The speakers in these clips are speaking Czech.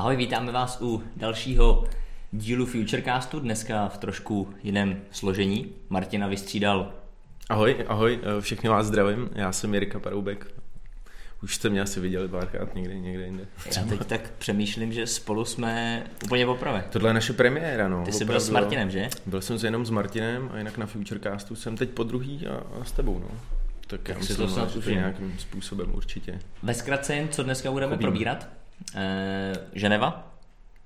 Ahoj, vítáme vás u dalšího dílu Futurecastu, dneska v trošku jiném složení. Martina vystřídal. Ahoj, ahoj, všechny vás zdravím, já jsem Jirka Paroubek. Už jste mě asi viděli párkrát někde, někde jinde. Já teď tak přemýšlím, že spolu jsme úplně poprvé. Tohle je naše premiéra, no. Ty jsi byl s Martinem, že? Byl jsem se jenom s Martinem a jinak na Futurecastu jsem teď po druhý a, a s tebou, no. Tak, tak já myslím, to snad že nějakým způsobem určitě. Ve zkratce jen, co dneska budeme Chobím. probírat. Eh, Ženeva,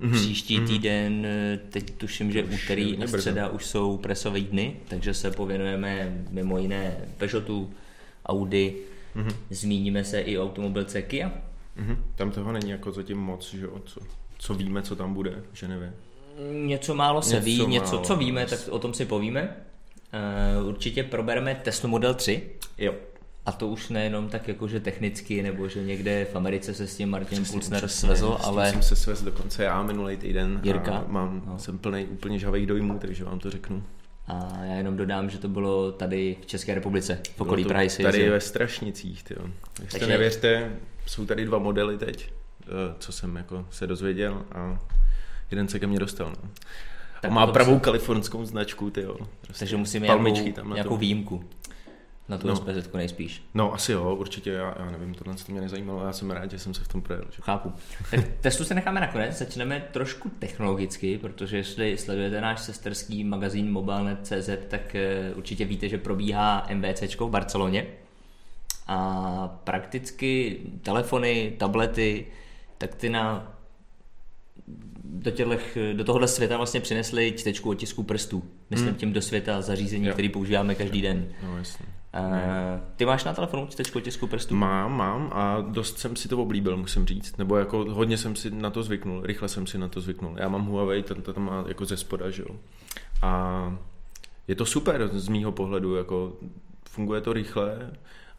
mm-hmm. Příští mm-hmm. týden, eh, teď tuším, že úterý a středa už jsou presové dny, takže se pověnujeme mimo jiné Peugeotu, Audi, mm-hmm. zmíníme se i o automobilce Kia. Mm-hmm. Tam toho není jako zatím moc, že co, co víme, co tam bude v Ženevě. Něco málo se něco ví, málo. něco, co víme, tak o tom si povíme. Uh, určitě probereme Tesla Model 3. Jo. A to už nejenom tak jakože technicky, nebo že někde v Americe se s tím Martin přesně, Pulsner přesně, svezl, ale... jsem se svez dokonce já minulý týden. Jirka. A mám, no. jsem plný úplně žavých dojmů, takže vám to řeknu. A já jenom dodám, že to bylo tady v České republice, v okolí Prahy. Tady jezdil. ve Strašnicích. Jestli takže... nevěřte, jsou tady dva modely teď, eh, co jsem jako se dozvěděl a jeden se ke mně dostal. No. Tak má pravou se... kalifornskou značku, tyjo. Prostě takže musíme nějakou, tam nějakou výjimku na tu no. SPZ nejspíš. No asi jo, určitě, já, já nevím, tohle to mě nezajímalo, já jsem rád, že jsem se v tom projel. Že... Chápu. Tak testu se necháme nakonec, začneme trošku technologicky, protože jestli sledujete náš sesterský magazín mobilnet.cz, tak uh, určitě víte, že probíhá MVC v Barceloně a prakticky telefony, tablety, tak ty na do, tělech, do tohohle světa vlastně přinesli čtečku otisku prstů. Myslím hmm. tím do světa zařízení, které používáme každý den. No, jasně. Ty máš na telefonu čtečku otisku prstů? Mám, mám a dost jsem si to oblíbil, musím říct. Nebo jako hodně jsem si na to zvyknul, rychle jsem si na to zvyknul. Já mám Huawei, ten to tam má jako ze spoda, že jo. A je to super z mýho pohledu, jako funguje to rychle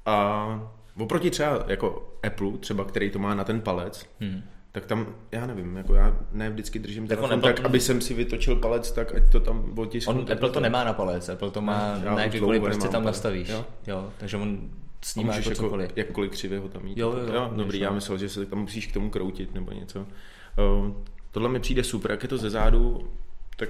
a oproti třeba jako Apple, třeba který to má na ten palec, hmm tak tam, já nevím, jako já ne vždycky držím tak telefon tak, aby jsem si vytočil palec, tak ať to tam otisknu. On, Apple to nemá na palec, Apple to má já na kdykoliv prostě tam nastavíš. Jo? jo? takže on s ním jako cokoliv. Jakkoliv křivě ho tam mít. Jo, jo, jo, dobrý, já myslel, že se tam musíš k tomu kroutit nebo něco. Uh, tohle mi přijde super, jak je to ze zádu, tak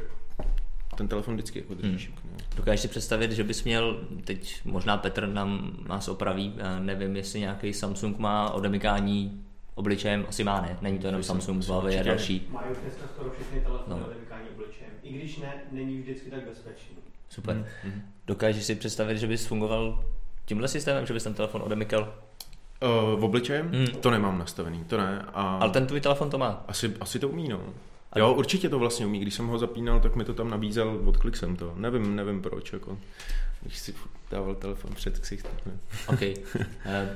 ten telefon vždycky jako držíš. Hmm. No. Dokážeš si představit, že bys měl, teď možná Petr nám nás opraví, nevím, jestli nějaký Samsung má odemykání obličejem asi má, ne? Není to jenom Samsung, Huawei a další. Mají už dneska skoro všechny telefony no. odemykání obličejem. I když ne, není vždycky tak bezpečný. Super. Mm-hmm. Dokážeš si představit, že bys fungoval tímhle systémem, že bys ten telefon odemykal? Uh, v obličejem? Mm. To nemám nastavený, to ne. A... Ale ten tvůj telefon to má? Asi, asi to umí, no. Jo, určitě to vlastně umí. Když jsem ho zapínal, tak mi to tam nabízel, odklik jsem to. Nevím, nevím proč, jako. Když si dával telefon před ksicht. OK. Eh,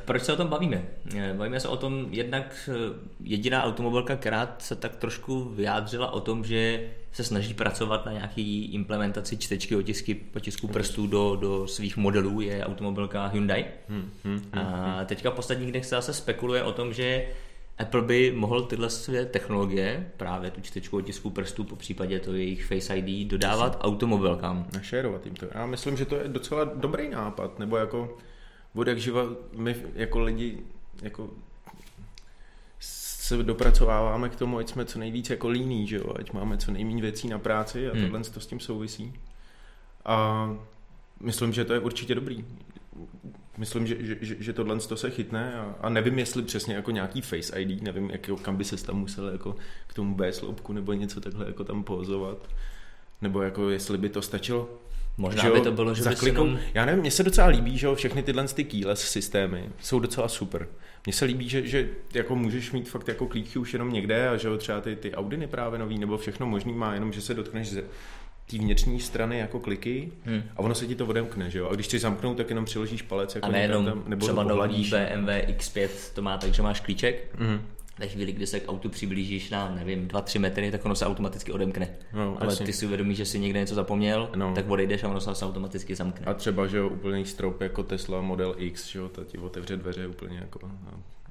proč se o tom bavíme? Eh, bavíme se o tom, jednak eh, jediná automobilka, která se tak trošku vyjádřila o tom, že se snaží pracovat na nějaký implementaci čtečky otisky, otisků prstů do, do svých modelů, je automobilka Hyundai. Hmm, hmm, hmm, a hmm. teďka v posledních dnech se zase spekuluje o tom, že Apple by mohl tyhle své technologie, právě tu čtečku otisku prstů, po případě to jejich Face ID, dodávat Asi. automobilkám. Našerovat jim to. Já myslím, že to je docela dobrý nápad, nebo jako od jak živa my jako lidi jako se dopracováváme k tomu, ať jsme co nejvíc jako líní, že jo? ať máme co nejméně věcí na práci a hmm. tohle to s tím souvisí. A myslím, že to je určitě dobrý myslím, že, že, že tohle to se chytne a, a, nevím, jestli přesně jako nějaký Face ID, nevím, jak, kam by se tam musel jako k tomu B sloupku nebo něco takhle jako tam pozovat, nebo jako jestli by to stačilo. Možná že by to bylo, že za klikou, jenom... Já nevím, mně se docela líbí, že všechny tyhle ty keyless systémy jsou docela super. Mně se líbí, že, že jako můžeš mít fakt jako klíčky už jenom někde a že třeba ty, ty Audiny právě nový nebo všechno možný má, jenom že se dotkneš té vnitřní strany jako kliky hmm. a ono se ti to odemkne, že jo? A když chci zamknout, tak jenom přiložíš palec jako a nejenom tam, nebo třeba nový BMW X5 to má tak, že máš klíček, hmm. ve chvíli, kdy se k autu přiblížíš na, nevím, 2-3 metry, tak ono se automaticky odemkne. No, Ale jasně. ty si uvědomíš, že si někde něco zapomněl, no. tak odejdeš a ono se automaticky zamkne. A třeba, že jo, úplný strop jako Tesla Model X, že jo, ta ti otevře dveře úplně jako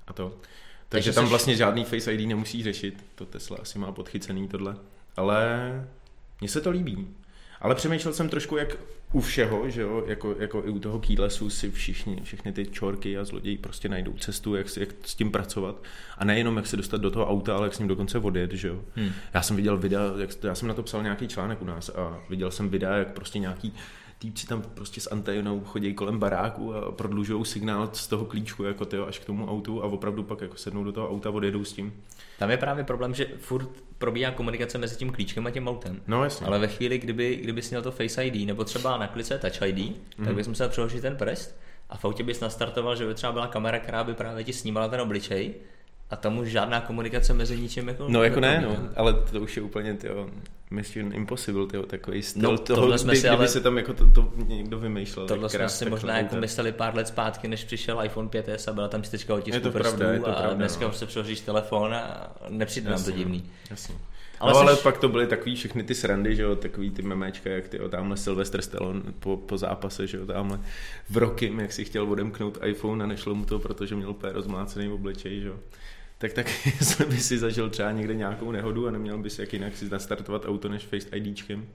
a to. Takže, Takže tam vlastně žádný Face ID nemusí řešit, to Tesla asi má podchycený tohle. Ale mně se to líbí. Ale přemýšlel jsem trošku, jak u všeho, že jo, jako, jako i u toho keylessu si všichni, všechny ty čorky a zloději prostě najdou cestu, jak, jak s tím pracovat. A nejenom jak se dostat do toho auta, ale jak s ním dokonce odjet, že jo. Hmm. Já jsem viděl videa, jak, já jsem na to psal nějaký článek u nás a viděl jsem videa, jak prostě nějaký týpci tam prostě s anténou chodí kolem baráku a prodlužují signál z toho klíčku jako tyjo, až k tomu autu a opravdu pak jako sednou do toho auta a odjedou s tím. Tam je právě problém, že furt probíhá komunikace mezi tím klíčkem a tím autem. No jasně. Ale ve chvíli, kdyby, kdyby si měl to Face ID nebo třeba na klice Touch ID, mm. tak Mhm. bys musel přeložit ten prst a v autě bys nastartoval, že by třeba byla kamera, která by právě ti snímala ten obličej a tam už žádná komunikace mezi ničím jako No jako ne, no, ale to už je úplně tyjo, Mission Impossible, tyjo, takový styl No, no, toho, tohle jsme kdy, si kdyby ale- se tam jako to, to někdo vymýšlel. Tohle tak jsme si možná jako auta. mysleli pár let zpátky, než přišel iPhone 5s a byla tam čtečka otisků Je to prstů pravda, je to a pravda, dneska no. už se přeložíš telefon a nepřijde nám to Jasně, divný. Jasně. Ale no, ale seš- pak to byly takový všechny ty srandy, že jo, takový ty memečka, jak ty tamhle Sylvester Stallone po, po zápase, že jo, tamhle v Rokim, jak si chtěl odemknout iPhone a nešlo mu to, protože měl úplně rozmácený obličej, že jo. Tak tak, jestli by si zažil třeba někde nějakou nehodu a neměl bys jak jinak si nastartovat auto než Face IDčkem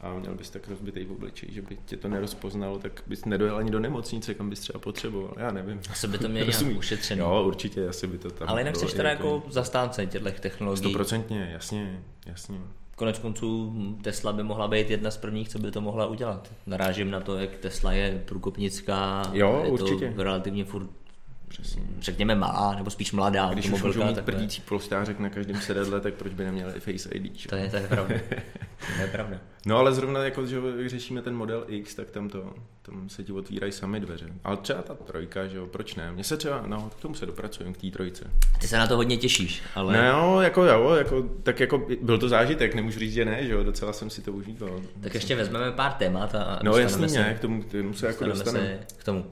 a měl bys tak rozbitý v obličej, že by tě to nerozpoznalo, tak bys nedojel ani do nemocnice, kam bys třeba potřeboval, já nevím. Asi by to mělo nějak ušetřený. Jo, určitě, asi by to tam Ale jinak jsi teda jako zastánce těchto technologií. Stoprocentně, jasně, jasně. Konec konců Tesla by mohla být jedna z prvních, co by to mohla udělat. Narážím na to, jak Tesla je průkopnická, Jo, je určitě. to relativně furt, řekněme malá, nebo spíš mladá Když už můžou mít prdící polštářek na každém sedadle, tak proč by neměli i Face ID? že? To je, to je pravda. To je pravda. No ale zrovna jako, že řešíme ten model X, tak tam to, tam se ti otvírají sami dveře. Ale třeba ta trojka, že jo, proč ne? Mně se třeba, no, k tomu se dopracujeme, k té trojce. Ty se na to hodně těšíš, ale. No, jako jo, jako, tak jako byl to zážitek, nemůžu říct, že ne, že jo, docela jsem si to užíval. tak ještě vezmeme pár témat a No jasný, se, k tomu, k tomu se jako dostaneme dostaneme. se k tomu.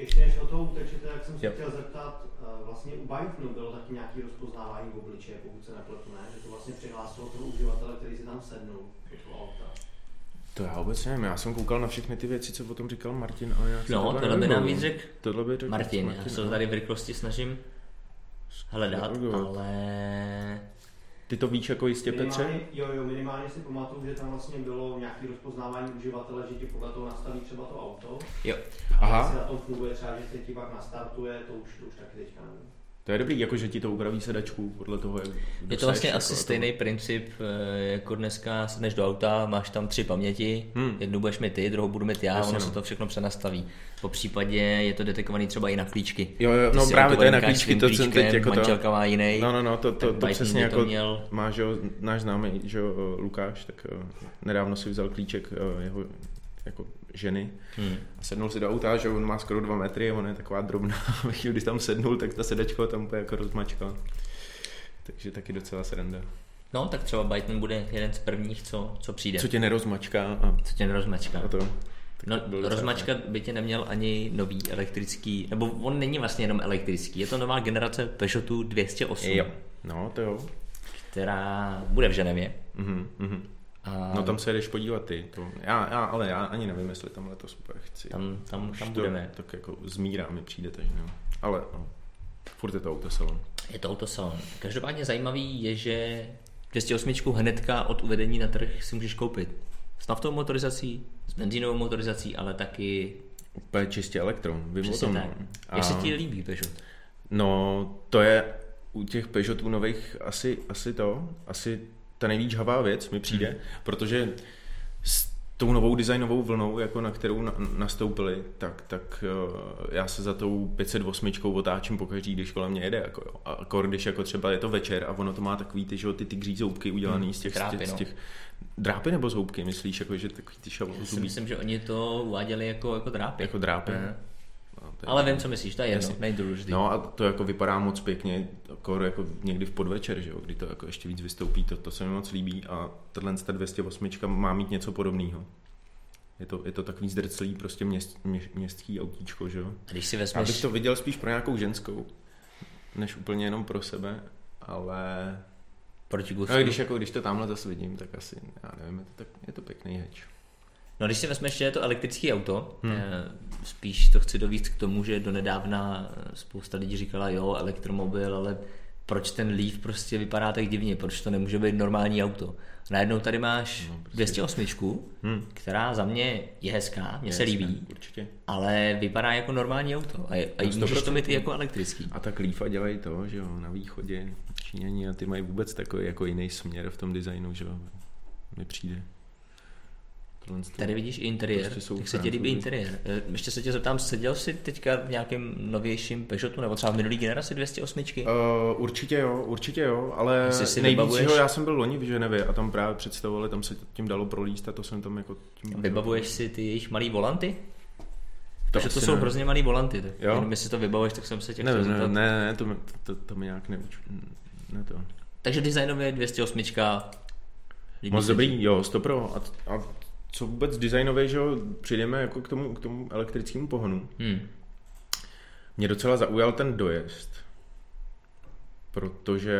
Ještě než o toho utečete, tak jsem se Jo. chtěl zeptat, eh, vlastně u Bytenu bylo taky nějaký rozpoznávání v obličeje, pokud se nepletu, ne? Že to vlastně přihlásilo toho uživatele, který si tam sednul do toho auta. To já vůbec nevím, já jsem koukal na všechny ty věci, co o tom říkal Martin, ale já No, tohle tohle by nám nevybavuju. víc řekl Tohle by řekl Martin. Já se no. tady v rychlosti snažím hledat, ale Ty to víš jako jistě, Petře? Jo, jo, minimálně si pamatuju, že tam vlastně bylo nějaký rozpoznávání uživatele, že ti podle toho nastaví třeba to auto. jo. Aha. Jestli na tom funguje třeba, že se ti pak nastartuje, to už, to už taky teďka nevím. To je dobrý, jako že ti to upraví sedačku podle toho, jak Je to vlastně jako asi a to- stejný princip, eh, jako dneska sedneš do auta, máš tam tři paměti, Hmm. jednu budeš mít ty, druhou budu mít já, Jasně, ono no. se to všechno přenastaví. Po případě je to detekovaný třeba i na klíčky. Jo, jo, Ty no právě to je na klíčky, to jsem teď jako to... Manželka má jiný. No, no, no, to, to, to přesně jako to měl. má, že jo, náš známý, že jo, Lukáš, tak eh, nedávno si vzal klíček eh, jeho jako ženy Hmm. a sednul si do auta, že on má skoro dva metry, on je taková drobná, ve chvíli, když tam sednul, tak ta sedačka tam úplně jako rozmačkala. Takže taky docela sranda. No, tak třeba Biden bude jeden z prvních, co, co přijde. Co tě nerozmačká a, co tě nerozmačka. a to. No, rozmačka by tě neměl ani nový elektrický, nebo on není vlastně jenom elektrický, je to nová generace Peugeotu 208, Jo. No, to jo. která bude v Ženevě. Mhm, mhm. A No tam se jdeš podívat ty. To, já, já, ale já ani nevím, jestli tam letos chci. Tam- tam- Už tam to, budeme. Tak jako zmírá mi přijde, takže no. Ale no, furt je to autosalon. Je to autosalon. Každopádně zajímavý je, že 208 hnedka od uvedení na trh si můžeš koupit. S naftovou motorizací, s benzínovou motorizací, ale taky Úplně čistě elektron, vím přesně o tom. tak. no. Jak se ti líbí Peugeot? No, to je u těch Peugeotů nových asi, asi to, asi ta nejvíc žhavá věc mi přijde, Hmm. protože s tou novou designovou vlnou, jako na kterou na, nastoupili, tak, tak eh, já se za tou 508 otáčím pokaždý, když kolem mě jede. Jako, jo. A akor, když jako třeba je to večer a ono to má takový ty, že jo, ty tygří zoubky udělaný Hmm, z těch, drápy, z těch, no. z těch drápy nebo zoubky, myslíš, jako, že takový ty Já si šavlozubí, myslím, že oni to uváděli jako, jako drápy. jako drápy. Ne. No, je- Ale vím, co myslíš, to je jedno, nejdůležitější. No a to jako vypadá moc pěkně, jako, jako někdy v podvečer, že jo, kdy to jako ještě víc vystoupí, to, to se mi moc líbí a ta 208 má mít něco podobného. Je to, je to takový zdrclý prostě měst, mě, městský autíčko, že jo. A když si vezmeš, to viděl spíš pro nějakou ženskou, než úplně jenom pro sebe, ale proti gustu, no, když, jako, když to tamhle zase vidím, tak asi, já nevím, je to, tak, je to pěkný heč. No když si vezmeš, že je to elektrický auto, Hmm. hmm. spíš to chci dovíct k tomu, že donedávna spousta lidí říkala, jo, elektromobil, ale proč ten Leaf prostě vypadá tak divně, proč to nemůže být normální auto. Najednou tady máš No, prostě- 208, Hmm. která za mě je hezká, mně se líbí, hezká, Určitě. ale vypadá jako normální auto. A, je, a No, můžeš to 100%. mít i jako elektrický. A tak Leafa dělají to, že jo, na východě Číňani a ty mají vůbec takový jako jiný směr v tom designu, že jo, mi přijde. Tohle to- Tady vidíš i interiér, Prostě jsou jak se ti líbí interiér. Eh, Ještě se tě zeptám, seděl jsi teďka v nějakém novějším Peugeotu, nebo třeba v minulý generaci 208? Uh, určitě jo, určitě jo, ale Jestli si nejvíc, vybavuješ- že jo, já jsem byl loni v Ženevě a tam právě představovali, tam se tím dalo prolíst a to jsem tam jako tím... Vybavuješ si ty jejich malý volanty? To Takže to jsou ne. hrozně malý volanty. Tak Jo? jenom jestli to vybavuješ, tak jsem se tě Ne, chtěl ne, zeptat. ne, ne, to, mi- to, to, to mi nějak neuč... Ne to. Takže designově 208. líbí Moc dobrý, jo, stopro. A, a co vůbec designově, že jo, přijdeme jako k tomu, k tomu elektrickému pohonu. Hmm. Mě docela zaujal ten dojezd. Protože,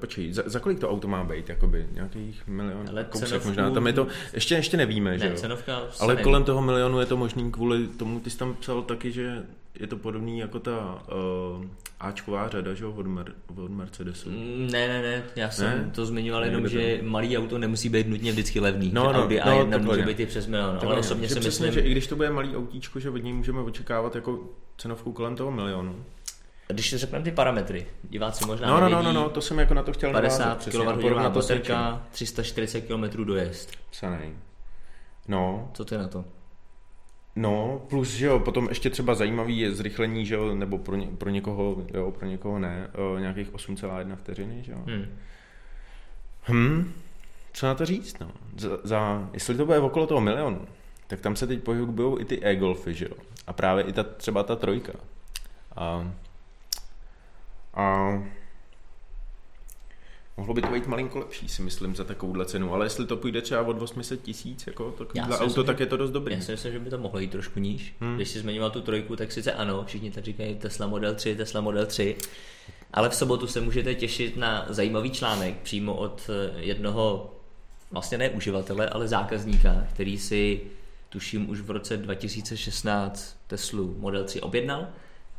počkej, za, za kolik to auto má být, jakoby, nějakých milion, Ale kousek cenovku- možná, tam je to, ještě, ještě nevíme, že Ne, jo. cenovka Ale neví. kolem toho milionu je to možný kvůli tomu, ty jsi tam psal taky, že je to podobný jako ta uh, Ačková řada, že jo, od, Mer- od Mercedesu. Mm, Ne, ne, ne, já jsem Ne? to zmiňoval jenom, to. že malý auto nemusí být nutně vždycky levný. No, že no, Audi no, A1 takhle může ne. být i přes milion, ale Takhle, osobně že si přesně, myslím, že i když to bude malý autíčko, že od něj můžeme očekávat jako cenovku kolem toho milionu. Když si řekneme ty parametry, diváci možná No, no, no, nevědí, no, no, to jsem jako na to chtěl 50 navázat, přesně, a kWh baterka, 340 km dojezd. Psanej. No, Co ty na to? no, plus, že jo, potom ještě třeba zajímavý je zrychlení, že jo, nebo pro, ně, pro někoho, jo, pro někoho ne, o, nějakých 8,1 vteřiny, že jo. Hmm. Hm, co na to říct, no. Za, za, jestli to bude okolo toho milionu, tak tam se teď pohybují i ty e-golfy, že jo. A právě i ta, třeba ta trojka. A, a mohlo by to být malinko lepší, si myslím, za takovouhle cenu, ale jestli to půjde třeba od 800 tisíc, jako takovýhle auto, myslím, tak je to dost dobrý. Já si myslím, že by to mohlo jít trošku níž. Hmm. Když si zmiňoval tu trojku, tak sice ano, všichni tady říkají Tesla Model 3, Tesla Model 3, ale v sobotu se můžete těšit na zajímavý článek přímo od eh, jednoho, vlastně ne uživatele, ale zákazníka, který si tuším už v roce 2016 Teslu Model 3 objednal.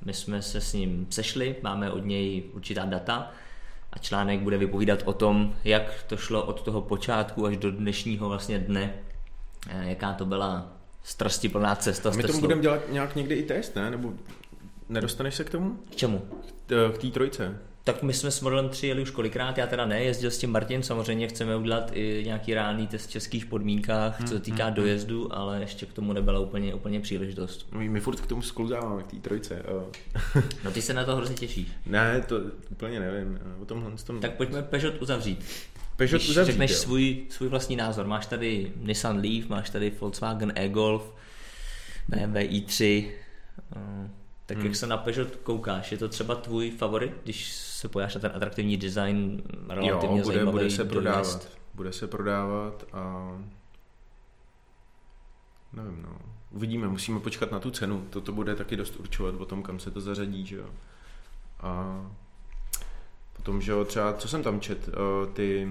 My jsme se s ním sešli, máme od něj určitá data a článek bude vypovídat o tom, jak to šlo od toho počátku až do dnešního vlastně dne, eh, jaká to byla strastiplná cesta A my tomu Teslou. budeme dělat nějak někdy i test, ne? Nebo nedostaneš se k tomu? K čemu? K- K té trojce. Tak my jsme s Modelem 3 jeli už kolikrát, já teda ne, jezdil s tím Martin, samozřejmě chceme udělat i nějaký reálný test v českých podmínkách, co se týká dojezdu, ale ještě k tomu nebyla úplně, úplně příležitost. No, My, my furt k tomu sklouzáváme, k té trojce. No ty se na to hrozně těšíš. Ne, to úplně nevím. O tomhle tom... Tak pojďme Peugeot uzavřít. Peugeot Když uzavřít, řekneš jo. svůj, svůj vlastní názor, máš tady Nissan Leaf, máš tady Volkswagen e-Golf, BMW i3, eh, tak Hmm. jak se na Peugeot koukáš, je to třeba tvůj favorit, když se pojáš na ten atraktivní design, relativně jo, bude, zajímavý bude se prodávat. Bude se prodávat a nevím, no. Uvidíme, musíme počkat na tu cenu. Toto bude taky dost určovat o tom, kam se to zařadí, že jo. A potom, že jo, třeba, co jsem tam čet, eh, ty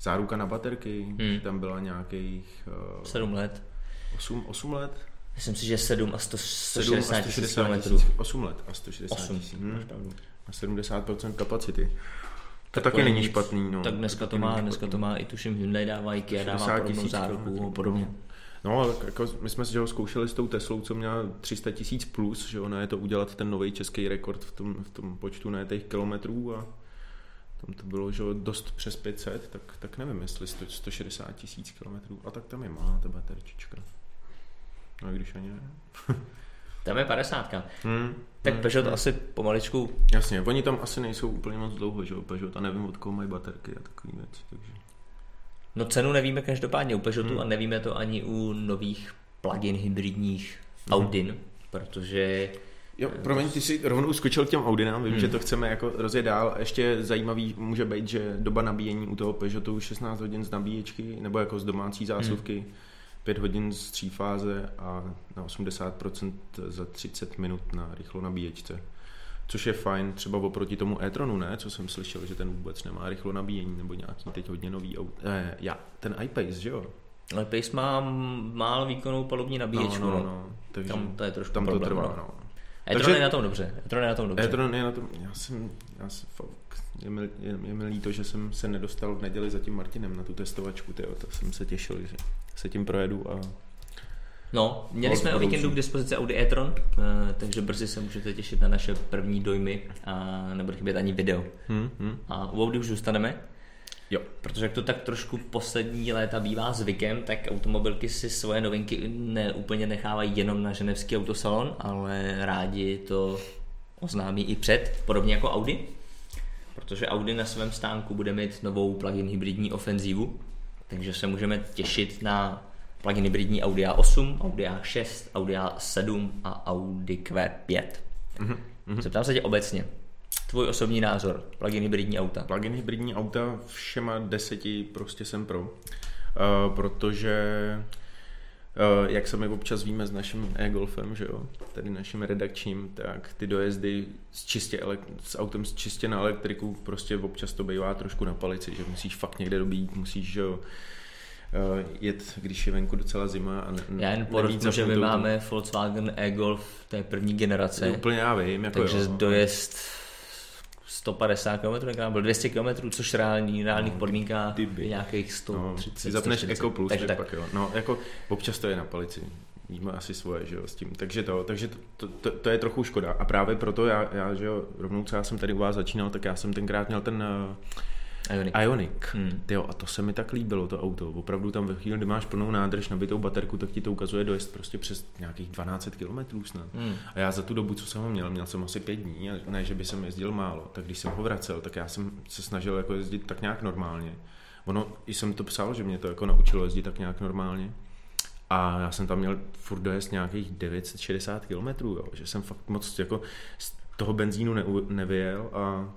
záruka na baterky, Hmm. že tam byla nějakých 7 let. 8, 8 let? Myslím si, že 7 a 100, 7 a 160 tisíc 160 kilometrů. tisíc, 8 let a 160 8, tisíc. Hmm. A 70% kapacity. To Tak taky to není špatný, no. Tak dneska to taky má, dneska to má i tuším Hyundai dává, IKEA dává 60 podobnou záruku a podobně. No, ale jako my jsme si ho zkoušeli s tou Teslou, co měla 300 tisíc plus, že ona je to udělat ten nový český rekord v tom, v tom počtu najetých kilometrů a tam to bylo, že dost přes 500, tak, tak nevím, jestli 100, 160 tisíc kilometrů. A tak tam je má ta baterčička. No když ani ne. Tam je 50. Hmm. Tak hmm. Peugeot hmm. asi pomaličku Jasně, oni tam asi nejsou úplně moc dlouho, že jo, Peugeot, a nevím, od koho mají baterky a takový věci, takže... No cenu nevíme každopádně u Peugeotu Hmm. a nevíme to ani u nových plug-in hybridních Hmm. Audin, protože Jo, promiň, ty jsi rovnou skočil k těm Audinám, vím, Hmm. že to chceme jako rozjet dál. Ještě zajímavý může být, že doba nabíjení u toho Peugeotu 16 hodin z nabíječky, nebo jako z domácí zásuvky, Hmm. 5 hodin z třífáze a na 80% za 30 minut na rychlo nabíječce. Což je fajn, třeba oproti tomu e-tronu, ne? Co jsem slyšel, že ten vůbec nemá rychlo nabíjení, nebo nějaký teď hodně nový aut. Eh, já, ten iPace, že jo? ale Pace má málo výkonnou palubní nabíječku. no, no, no. no. Takže Tam to je trošku tam to problém, trvá, no. no. E-tron Takže- je na tom dobře. E-tron je na tom dobře. E-tron je na tom, já jsem, já jsem fakt, je mi, je, je mi líto, že jsem se nedostal v neděli za tím Martinem na tu testovačku, tyjo, to jsem se těšil, že se tím projedu a No, měli jsme o víkendu k dispozici Audi e-tron, eh, takže brzy se můžete těšit na naše první dojmy a nebude chybět ani video. hm, hm. A u Audi už zůstaneme, jo. protože jak to tak trošku poslední léta bývá zvykem, tak automobilky si svoje novinky ne, úplně nechávají jenom na ženevský autosalon, ale rádi to oznámí i před, podobně jako Audi. Protože Audi na svém stánku bude mít novou plug-in hybridní ofenzívu, takže se můžeme těšit na plug-in hybridní Audi A8, Audi A6, Audi A7 a Audi Q5. Mm-hmm. Zeptám se tě obecně, tvůj osobní názor, plug-in hybridní auta. Plug-in hybridní auta všema deseti prostě jsem pro, uh, protože uh, jak se my občas víme s naším e-golfem, že jo, tedy naším redakčním, tak ty dojezdy s, čistě elek- s autem s čistě na elektriku prostě občas to bývá trošku na palici, že musíš fakt někde dobít, musíš že jo, uh, jet, když je venku docela zima a ne, Já jen podotknu, že my máme Volkswagen e-Golf té první generace, Úplně já vím, jako takže jo. dojezd 150 km, nekam byl 200 km, což reální, reálných podmínkách kdyby. je nějakých 130, No, zapneš 140. Eco Plus, takže tak, tak. pak jo. No, jako občas to je na palici. Víme asi svoje, že jo, s tím. Takže to, takže to, to, to, to je trochu škoda. A právě proto já, já, že jo, rovnou co já jsem tady u vás začínal, tak já jsem tenkrát měl ten uh, Ioniq. Ionic. Hmm. Tyjo, a to se mi tak líbilo, to auto. Opravdu tam ve chvíli, kdy máš plnou nádrž, nabitou baterku, tak ti to ukazuje dojezd prostě přes nějakých 12 km snad. Hmm. A já za tu dobu, co jsem ho měl, měl jsem asi pět dní, a ne, že by jsem jezdil málo, tak když jsem ho vracel, tak já jsem se snažil jako jezdit tak nějak normálně. Ono, i jsem to psal, že mě to jako naučilo jezdit tak nějak normálně. A já jsem tam měl furt dojezd nějakých 960 km, jo, že jsem fakt moc jako z toho benzínu ne, nevyjel a,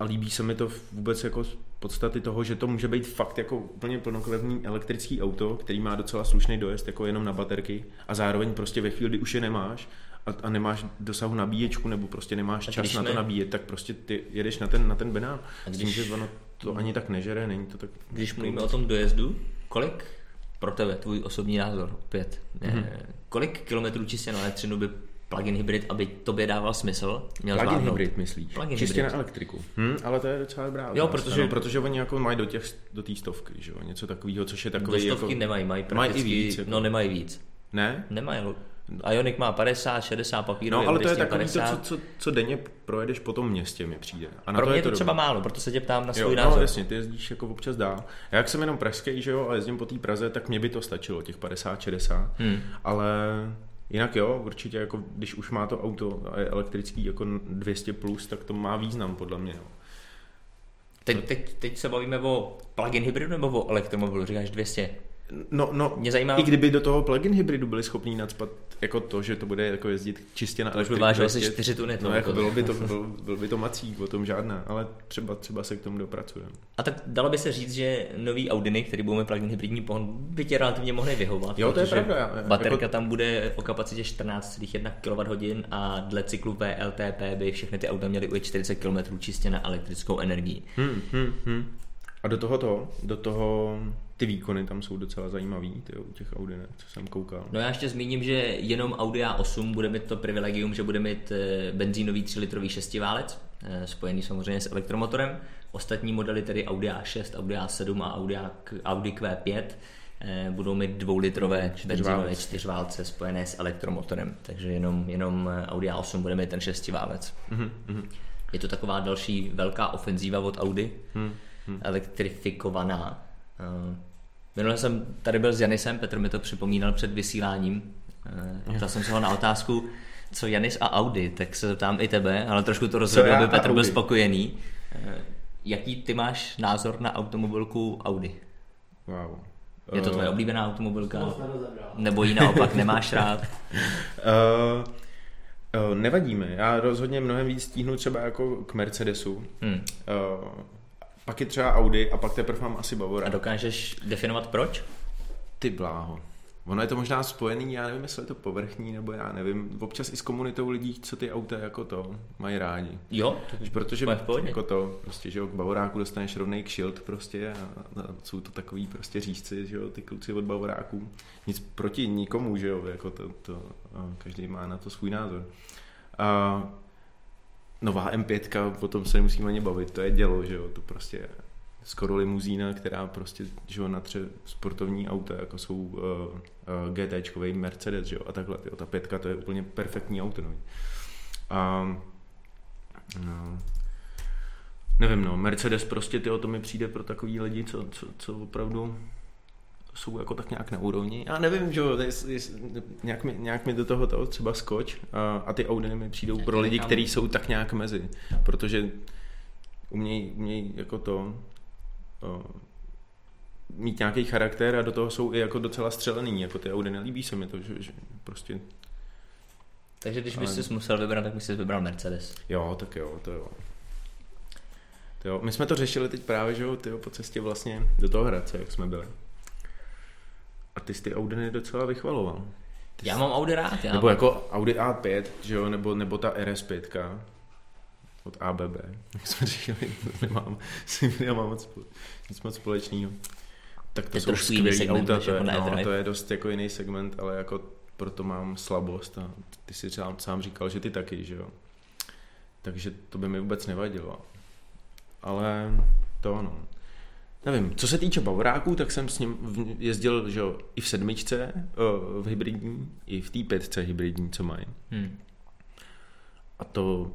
a líbí se mi to vůbec jako z podstaty toho, že to může být fakt jako úplně plnokrevný elektrický auto, který má docela slušný dojezd jako jenom na baterky a zároveň prostě ve chvíli, kdy už je nemáš a, a nemáš dosahu nabíječku nebo prostě nemáš Tak čas když na to jsme- nabíjet, tak prostě ty jedeš na ten, na ten benál. A S tím, když- že ono to ani tak nežere, není to tak... Když mluvíme o tom dojezdu, kolik pro tebe, tvůj osobní názor, opět, Mhm. mm-hmm. kolik kilometrů čistě na elektřinu by plug-in hybrid, aby tobě dával smysl, měl Plug-in zvládnout? hybrid myslíš? Plug-in Čistě hybrid. na elektriku. Hm, ale to je docela dobrá Jo, otázka, protože- no, protože oni jako mají do těch do té stovky, že jo, něco takového, což je Do takový stovky jako... nemají, mají Mají i prakticky, víc, jako. no nemají víc. Ne? Nemají. Ioniq má 50, 60 papírů, No, ale to je takový to, 250. co, co, co denně projedeš po tom městě, mi přijde. A na Pro to mě je je to dobrý. třeba málo, proto se tě ptám na Jo, svůj no, názor. jasně, ty jezdíš jako občas dál. Já jak jsem jenom pražský, že jo, a jezdím po té Praze, tak mě by to stačilo, těch 50-60. Hmm. Ale jinak jo, určitě jako když už má to auto a je elektrický jako 200+, plus, tak to má význam podle mě. Jo. Teď, teď, teď se bavíme o plug-in hybridu nebo o elektromobilu, říkáš 200. No, no, Mě zajímá, i kdyby do toho plug-in hybridu byli schopní nadspat jako to, že to bude jako jezdit čistě na to už by asi prostě- 4 tuny. No, jako bylo by to, byl, byl by to macík, o tom žádná, ale třeba, třeba se k tomu dopracujeme. A tak dalo by se říct, že nový Audiny, který budou mít plug-in hybridní pohon, by tě relativně mohli vyhovat. Jo, to je pravda, já- já- Baterka jako- tam bude o kapacitě 14,1 kWh a dle cyklu VLTP by všechny ty auta měly ujet 40 km čistě na elektrickou energii. Hmm, hmm, hmm. A do toho to, do toho ty výkony tam jsou docela zajímavý, ty u těch Audine, co jsem koukal. No já ještě zmíním, že jenom Audi A8 bude mít to privilegium, že bude mít eh, benzínový 3-litrový šestiválec, eh, spojený samozřejmě s elektromotorem. Ostatní modely, tedy Audi A6, Audi A7 a Audi, A, Audi Q5, eh, budou mít dvoulitrové benzínové čtyřválce spojené s elektromotorem. Takže jenom, jenom Audi A8 bude mít ten šestiválec. Mhm, mhm. Je to taková další velká ofenzíva od Audi, Hmm, hmm. elektrifikovaná. Eh, Minule jsem tady byl s Janisem, Petr mi to připomínal před vysíláním. Eh, Ptal jsem se ho na otázku, co Janis a Audi, tak se zeptám i tebe, ale trošku to rozhodl, aby Petr byl Audi? spokojený. Eh, Jaký ty máš názor na automobilku Audi? Wow. Je to tvoje oblíbená automobilka? Nebo ji naopak nemáš rád? Uh, uh, nevadíme, já rozhodně mnohem víc stíhnu třeba jako k Mercedesu. Hm. Uh, pak je třeba Audi a pak teprve mám asi A Bavora. dokážeš definovat proč? Ty bláho. Ono je to možná spojený, já nevím, jestli je to povrchní, nebo já nevím, občas i s komunitou lidí, co ty auta jako to mají rádi. Jo, Protože jako to, prostě, že jo, k Bavoráku dostaneš rovnej kšilt prostě a, a, jsou to takový prostě řízci, že jo, ty kluci od Bavoráků. Nic proti nikomu, že jo, jako to, to a každý má na to svůj názor. A nová M5, o tom se nemusíme ani bavit, to je dělo, že jo, to prostě skoro limuzína, která prostě, že jo, natře sportovní auta, jako jsou uh, uh, GT Mercedes, že jo, a takhle, jo, ta pětka, to je úplně perfektní auto, no. A, no, nevím, no, Mercedes prostě, ty o to mi přijde pro takový lidi, co, co, co opravdu jsou jako tak nějak na úrovni. Já nevím, že jo, jest, jest, nějak, mi, nějak mi do toho, toho třeba skoč a, a ty Audi mi přijdou pro lidi, kteří jsou tak nějak mezi, protože umějí uměj jako to o, mít nějaký charakter a do toho jsou i jako docela střelený, jako ty Audi nelíbí se mi to, že, že prostě Takže když Ale- bys si musel vybrat, tak bys si vybral Mercedes. Jo, tak jo, to jo. To jo. My jsme to řešili teď právě, že jo, tyjo, po cestě vlastně do toho Hradce, jak jsme byli. A ty jsi ty Audiny docela vychvaloval. Ty Já jsi- mám Audi rád, já Nebo mám- jako Audi A5, že jo, nebo, nebo ta RS5 od ABB, jak jsme to nemám, nemám moc, nic moc společného. Tak to je jsou trošku jiný skvělý segment auta, to je, jako no, to je dost jako jiný segment, ale jako proto mám slabost a ty si sám, sám říkal, že ty taky, že jo. Takže to by mi vůbec nevadilo. Ale to ano. Nevím, co se týče Bavoráků, tak jsem s ním jezdil že jo, i v sedmičce, eh, v hybridní, i v té pětce hybridní, co mají. Hm. A to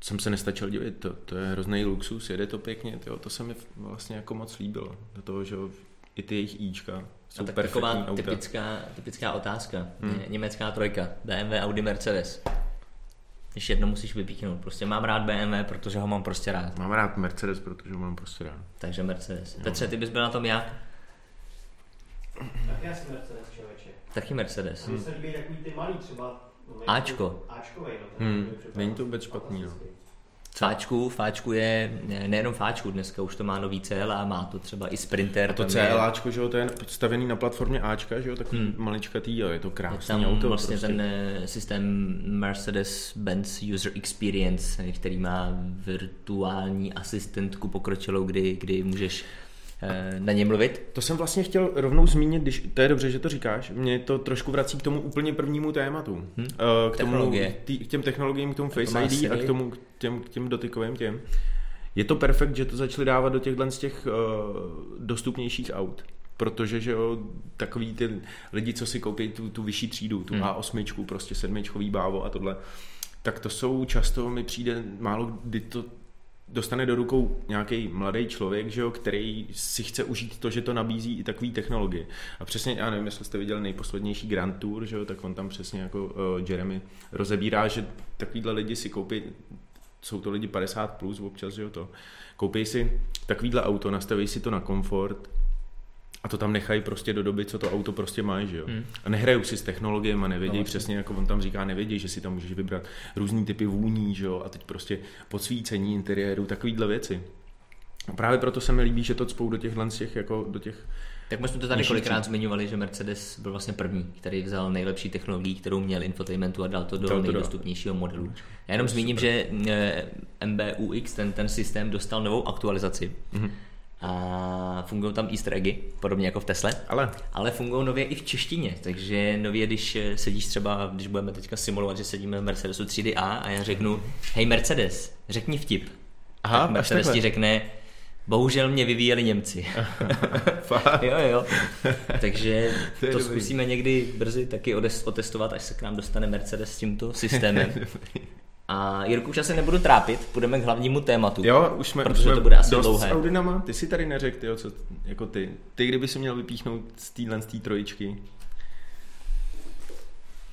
jsem se nestačil divit, to, to je hrozný luxus, jede to pěkně, tyjo, to se mi vlastně jako moc líbilo. Do toho, že jo, i ty jejich Ička jsou A tak taková auta. typická, typická otázka. Hmm. Hmm. Německá trojka, BMW, Audi, Mercedes. Když jedno musíš vypíchnout. Prostě mám rád BMW, protože ho mám prostě rád. Mám rád Mercedes, protože ho mám prostě rád. Takže Mercedes. Petře, ty bys byl na tom jak? Tak já jsem Mercedes, člověče. Taky Mercedes. Mně se líbí takový ty malý třeba. no, Áčko. Áčkovej, no. Hmm, není to vůbec špatný, no. Fáčku, Fáčku je ne- nejenom Fáčku, dneska už to má nový CLA, má to třeba i Sprinter. A to tam je- CLAčko, že jo, to je stavěný na platformě Ačka, že jo, takový Hmm. maličkatý, jo, je to Je krásný tam auto. vlastně prostě. ten eh, systém Mercedes-Benz User Experience, eh, který má virtuální asistentku pokročilou, kdy, kdy můžeš na ně mluvit. To jsem vlastně chtěl rovnou zmínit, když to je dobře, že to říkáš, mě to trošku vrací k tomu úplně prvnímu tématu. Hm? Eh, K, tomu, tý, k těm technologiím, k tomu to Face má ID a k tomu k těm, k těm dotykovým těm. Je to perfekt, že to začali dávat do těchhle z těch uh, dostupnějších aut. Protože, že jo, takový ty lidi, co si koupí tu, tu vyšší třídu, tu Hmm. A8, prostě sedmičkový bávo a tohle, tak to jsou často, mi přijde málo kdy to dostane do rukou nějaký mladý člověk, že jo, který si chce užít to, že to nabízí i takové technologie. A přesně, já nevím, jestli jste viděli nejposlednější Grand Tour, že jo, tak on tam přesně jako uh, Jeremy rozebírá, že takovýhle lidi si koupí, jsou to lidi 50 plus občas, že jo, to, koupí si takovýhle auto, nastaví si to na komfort, a to tam nechají prostě do doby, co to auto prostě má, že jo. Hmm. A nehrajou si s technologiemi a nevědí No, vlastně. přesně, jako on tam říká, nevědí, že si tam můžeš vybrat různý typy vůní, že jo, a teď prostě podsvícení interiéru, takovýhle věci. A právě proto se mi líbí, že to cpou do těchhle z těch, jako do těch, Tak my jsme to tady Nižší kolikrát zmiňovali, že Mercedes byl vlastně první, který vzal nejlepší technologii, kterou měl infotainmentu a dal to do Dal to do- nejdostupnějšího modelu. Já jenom zmíním, super. že eh, MBUX, ten, ten systém, dostal novou aktualizaci Mhm. A fungují tam easter eggy, podobně jako v Tesle. ale Ale fungují nově i v češtině, takže nově, když eh, sedíš třeba, když budeme teďka simulovat, že sedíme v Mercedesu 3D A a já řeknu, hej Mercedes, řekni vtip. Aha, tak Mercedes ti řekne, bohužel mě vyvíjeli Němci. jo, jo. Takže To to, zkusíme někdy brzy taky otestovat, až se k nám dostane Mercedes s tímto systémem. A Jirku, už asi nebudu trápit, půjdeme k hlavnímu tématu. jo, už jsme, Protože už jsme to bude asi dost dlouhé. s Audinama, ty si tady neřekl, tyjo, co, jako ty, ty kdyby si měl vypíchnout z téhle z té trojičky,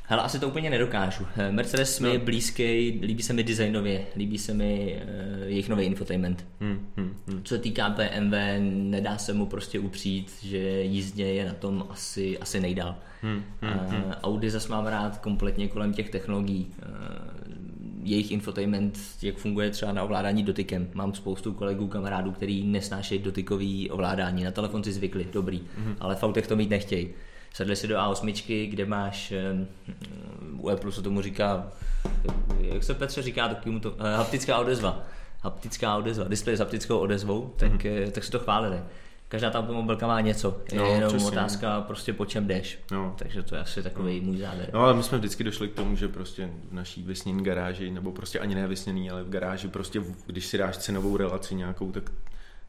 Hele, asi to úplně nedokážu. Eh, Mercedes mi No. je blízký, líbí se mi designově, líbí se mi uh, jejich nový infotainment. hm, hm, hm. Co se týká BMW, nedá se mu prostě upřít, že jízdě je na tom asi, asi nejdál. Hmm, hmm, Uh, Audi zase mám rád kompletně kolem těch technologií. Uh, jejich infotainment, jak funguje třeba na ovládání dotykem. Mám spoustu kolegů, kamarádů, který nesnášejí dotykový ovládání. Na telefon si zvykli, dobrý, Mhm. ale v autech to mít nechtějí. sedli si do A8, kde máš, u Apple se tomu říká, jak se Petře říká, takovému to, eh, haptická odezva. Haptická odezva, displej s haptickou odezvou, tak, mm-hmm. tak si to chválili každá ta automobilka má něco, je no, jenom přesně. otázka prostě po čem jdeš. No. Takže to je asi takový no. můj závěr. No ale my jsme vždycky došli k tomu, že prostě v naší vysnění garáži, nebo prostě ani ne vysněný, ale v garáži prostě, když si dáš cenovou relaci nějakou, tak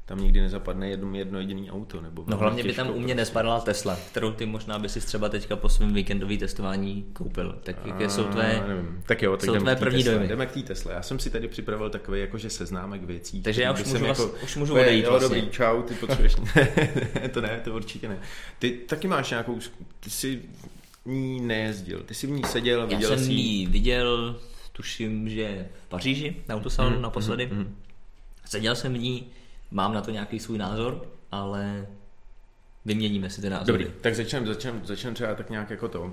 tam nikdy nezapadne jedno, jedno jediný auto. Nebo no hlavně by tam u mě nespadala Tesla, kterou ty možná by si třeba teďka po svém víkendový testování koupil. Tak jaké jsou tvé, nevím. tak jo, tak jsou tvé první Tesla. dojmy? Jdeme k té Tesla. Já jsem si tady připravil takový jakože seznámek věcí. Takže já už můžu, jako, už můžu odejít jo, vlastně. dobrý, čau, ty potřebuješ. to ne, to určitě ne. Ty taky máš nějakou, ty jsi ní nejezdil, ty jsi v ní seděl, viděl Já jsem ji viděl, tuším, že v Paříži, na autosalonu mm, naposledy. Mm, mm. Seděl jsem v ní, mám na to nějaký svůj názor, ale vyměníme si ty názory. Dobrý, tak začneme začnem, začnem třeba tak nějak jako to, uh,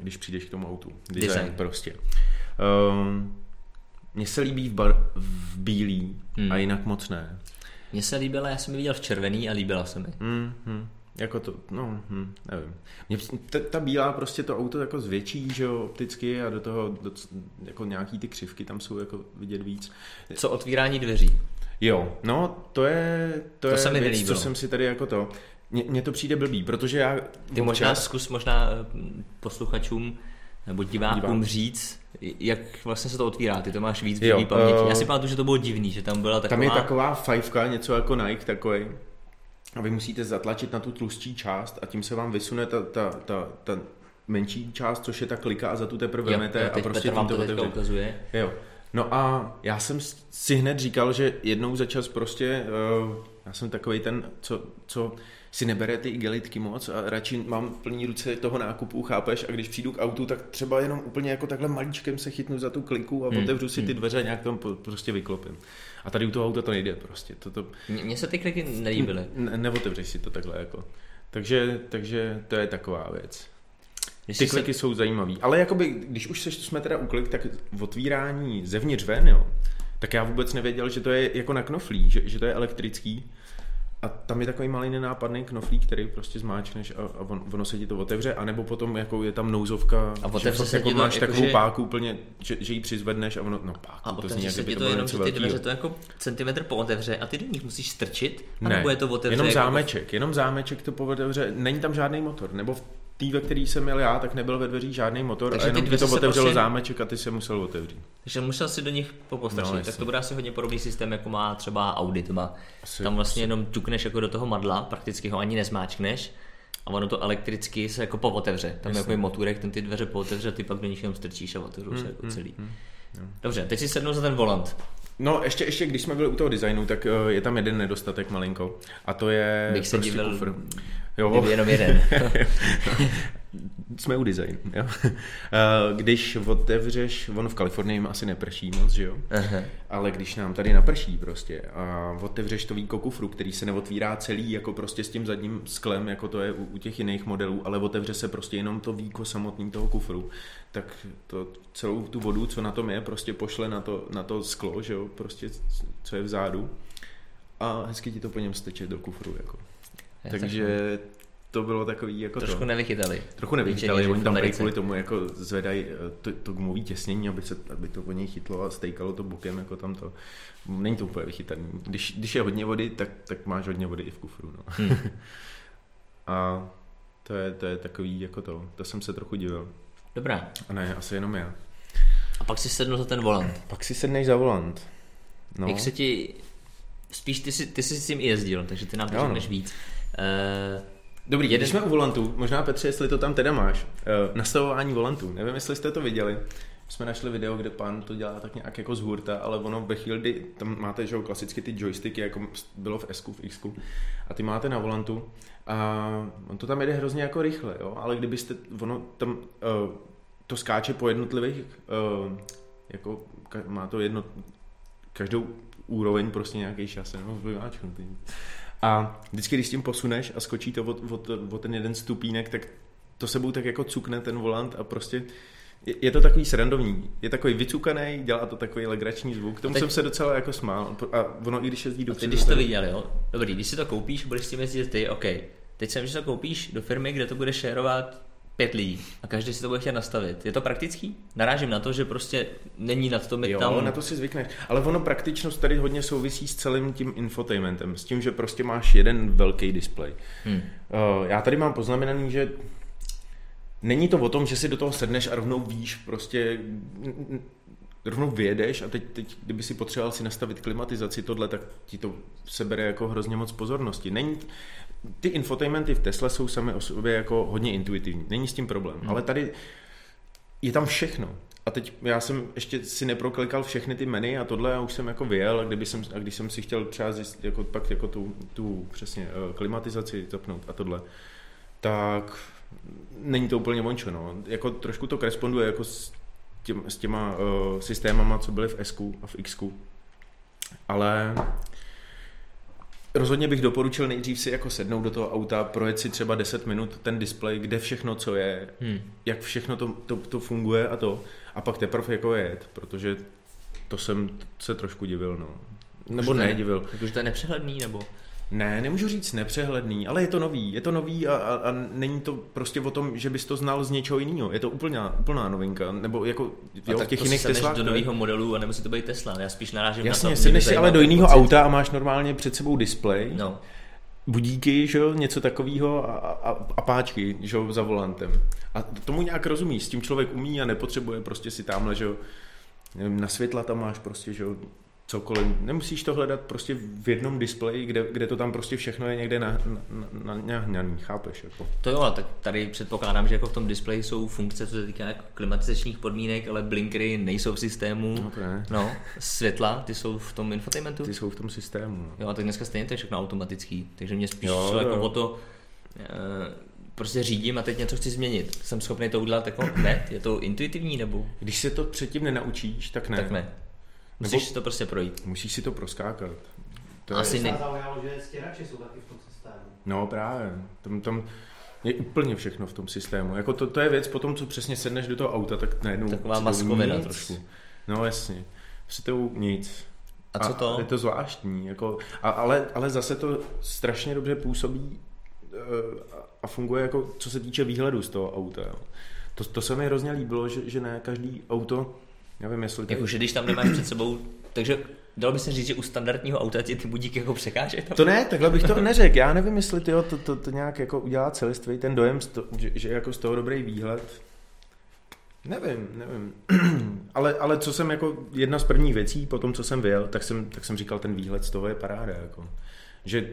když přijdeš k tomu autu. Design, Design. prostě. Um, mně se líbí v, bar, v bílý hmm. a jinak moc ne. Mně se líbila, já jsem ji viděl v červený a líbila se mi. Hmm, hmm. Jako to, no, hm, nevím. Mě, ta, ta bílá prostě to auto jako zvětší, že jo, opticky a do toho do, jako nějaký ty křivky tam jsou jako vidět víc. Co otvírání dveří? Jo, no to je, to, to je se mi věc, co jsem si tady jako to, mně to přijde blbý, protože já... Ty možná zkus možná eh, posluchačům nebo divákům Divák. říct, jak vlastně se to otvírá, ty to máš víc v paměti. Uh, já si pamatuju, že to bylo divný, že tam byla taková... Tam je taková fajfka, něco jako Nike takový. A vy musíte zatlačit na tu tlustší část a tím se vám vysune ta, ta, ta, ta menší část, což je ta klika a za tu teprve vemete a prostě tím to, to ukazuje. Jo. No a já jsem si hned říkal, že jednou za čas prostě, uh, já jsem takový ten, co, co si nebere ty igelitky moc a radši mám plný ruce toho nákupu, chápeš? A když přijdu k autu, tak třeba jenom úplně jako takhle maličkem se chytnu za tu kliku a hmm. otevřu si ty hmm. dveře a nějak tam prostě vyklopím. A tady u toho auta to nejde prostě. To, to... Mně se ty kliky nelíbily. Ne, neotevřeš si to takhle jako. Takže, takže to je taková věc. Když Ty kliky se... jsou zajímavý. Ale jakoby, když už jsme teda u klik, tak v otvírání zevnitř ven, jo, tak já vůbec nevěděl, že to je jako na knoflí, že, že to je elektrický. A tam je takový malý nenápadný knoflík, který prostě zmáčkneš a, a on, ono se ti to otevře, anebo potom jako je tam nouzovka, a že se jako máš jako takovou že... páku úplně, že, že ji přizvedneš a ono, no páku, a to zní, jak se ti to, to jenom, že ty dveře to jako centimetr po otevře a ty do nich musíš strčit, ne, je to otevře jenom jako... zámeček, jenom zámeček to po otevře, není tam žádný motor, nebo v tý, ve který jsem měl já, tak nebyl ve dveřích žádný motor Takže a jenom ty to otevřelo prostě... zámeček a ty se musel otevřít. Takže musel si do nich popostačit. No, tak to bude asi hodně podobný systém, jako má třeba Audi. To má. Asi, Tam vlastně asi. jenom ťukneš jako do toho madla, prakticky ho ani nezmáčkneš a ono to elektricky se jako pootevře. Tam je jako motorek, ten ty dveře pootevře, ty pak do nich jenom strčíš a otevřou hmm, se jako hmm, celý. Hmm, hmm. Dobře, teď si sednu za ten volant. No, ještě, ještě když jsme byli u toho designu, tak uh, je tam jeden nedostatek malinko. A to je Bych se prostě divil, kufr. Jo. jenom jeden. jsme u designu, jo. Když otevřeš, ono v Kalifornii asi neprší moc, že jo? Aha. Ale když nám tady naprší prostě a otevřeš to víko kufru, který se neotvírá celý jako prostě s tím zadním sklem, jako to je u, u těch jiných modelů, ale otevře se prostě jenom to víko samotný toho kufru, tak to celou tu vodu, co na tom je, prostě pošle na to, na to sklo, že jo, prostě co je vzadu a hezky ti to po něm steče do kufru, jako. Takže to bylo takový jako Trošku to. nevychytali. Trochu nevychytali, oni tam tady kvůli tomu jako zvedají eh, to, to gumový těsnění, aby, se, aby to po něj chytlo a stejkalo to bokem, jako tam to. Není to úplně vychytaný. Když, když je hodně vody, tak, tak máš hodně vody i v kufru. No. Hmm. a to je, to je takový jako to. To jsem se trochu divil. Dobrá. A ne, asi jenom já. A pak si sednu za ten volant. Pak si sedneš za volant. No. Jak se ti... Spíš ty jsi, ty jsi s tím i jezdil, takže ty nám to no. víc. Uh, Dobrý, jeden... když jsme u volantu, možná Petře, jestli to tam teda máš, uh, nastavování volantu, nevím, jestli jste to viděli, jsme našli video, kde pán to dělá tak nějak jako z hurta, ale ono ve chvíli, kdy tam máte že, klasicky ty joysticky, jako bylo v S, v X, a ty máte na volantu a on to tam jede hrozně jako rychle, jo? ale kdybyste, ono tam uh, to skáče po jednotlivých, uh, jako má to jedno, každou úroveň prostě nějaký šas, no, vyváčknutý. A vždycky, když s tím posuneš a skočí to od, od, od ten jeden stupínek, tak to sebou tak jako cukne ten volant a prostě je, je to takový srandovní, je takový vycukaný, dělá to takový legrační zvuk, k tomu teď, jsem se docela jako smál. A ono i když jezdí dopředu. Když to viděl, jo, dobrý, když si to koupíš, budeš s tím jezdit ty, OK, teď jsem, že to koupíš do firmy, kde to bude šérovat pět lidí a každý si to bude chtět nastavit. Je to praktický? Narážím na to, že prostě není nad to mít Jo, tam... na to si zvykneš. Ale ono praktičnost tady hodně souvisí s celým tím infotainmentem, s tím, že prostě máš jeden velký displej. Hmm. Uh, já tady mám poznamenaný, že není to o tom, že si do toho sedneš a rovnou víš, prostě rovnou vyjedeš a teď, teď kdyby si potřeboval si nastavit klimatizaci tohle, tak ti to sebere jako hrozně moc pozornosti. Není, ty infotainmenty v Tesla jsou sami o sobě jako hodně intuitivní, není s tím problém, hmm. ale tady je tam všechno. A teď já jsem ještě si neproklikal všechny ty menu a tohle a už jsem jako vyjel a, kdyby jsem, a když jsem si chtěl třeba zjistit jako, pak jako tu, tu přesně eh, klimatizaci zapnout a tohle, tak není to úplně vončo, no. Jako trošku to koresponduje jako s, těm, s těma uh, systémama, co byly v S a v X. Ale rozhodně bych doporučil nejdřív si jako sednout do toho auta, projet si třeba 10 minut ten displej, kde všechno, co je, Hmm. jak všechno to, to, to funguje a to, a pak teprve jako jet, protože to jsem se trošku divil, no. Nebo ne divil. Jakože to je nepřehledný, nebo... Ne, nemůžu říct nepřehledný, ale je to nový. Je to nový a, a, a není to prostě o tom, že bys to znal z něčeho jiného. Je to úplná, úplná novinka. Nebo jako A jo, tak těch to jiných Teslách. do nového modelu a nemusí to být Tesla. Já spíš narážím na to. Jasně, si ale do jiného auta a máš normálně před sebou displej, No, budíky, že jo, něco takového a, a, a páčky, že jo, za volantem. A tomu nějak rozumíš, s tím člověk umí a nepotřebuje prostě si tamhle, že jo, nevím, na světla tam máš prostě, že jo, cokoliv. Nemusíš to hledat prostě v jednom displeji, kde, kde to tam prostě všechno je někde na, na, na, nahňaný, chápeš? Jako. to jo, ale tak tady předpokládám, že jako v tom displeji jsou funkce, co se týká jako klimatizačních podmínek, ale blinkery nejsou v systému. No to ne. No, světla, ty jsou v tom infotainmentu. Ty jsou v tom systému. No. Jo, a tak dneska stejně to je všechno automatický, takže mě spíš Jo, jako jo. o to, eh, prostě řídím a teď něco chci změnit. Jsem schopný to udělat jako hned? Je to intuitivní nebo? Když se to předtím nenaučíš, tak ne. Tak ne. Musíš si to prostě projít. Musíš si to proskákat. To Asi je, ne- Mě zaujalo, že stěrače jsou taky v tom systému. No právě. Tam, tam je úplně všechno v tom systému. Jako to, to je věc, potom co přesně sedneš do toho auta, tak najednou... Taková maskovina nic. trošku. No jasně. Přijdou nic. A co to? Je to zvláštní. Jako, a, ale, ale zase to strašně dobře působí eh, a funguje jako, co se týče výhledu z toho auta. Jo. To, to se mi hrozně líbilo, že, že ne každý auto, nevím jestli... to- Jakože když tam nemáš před sebou, takže dalo by se říct, že u standardního auta ti ty budíky jako překáže. To ne, takhle bych to neřekl. Já nevím, jestli tyjo, to, to, to nějak jako udělá celistvý ten dojem, z to, že, že jako z toho dobrý výhled. Nevím, nevím. ale, ale co jsem jako jedna z prvních věcí po tom, co jsem vyjel, tak jsem, tak jsem říkal, ten výhled z toho je paráda. Jako. Že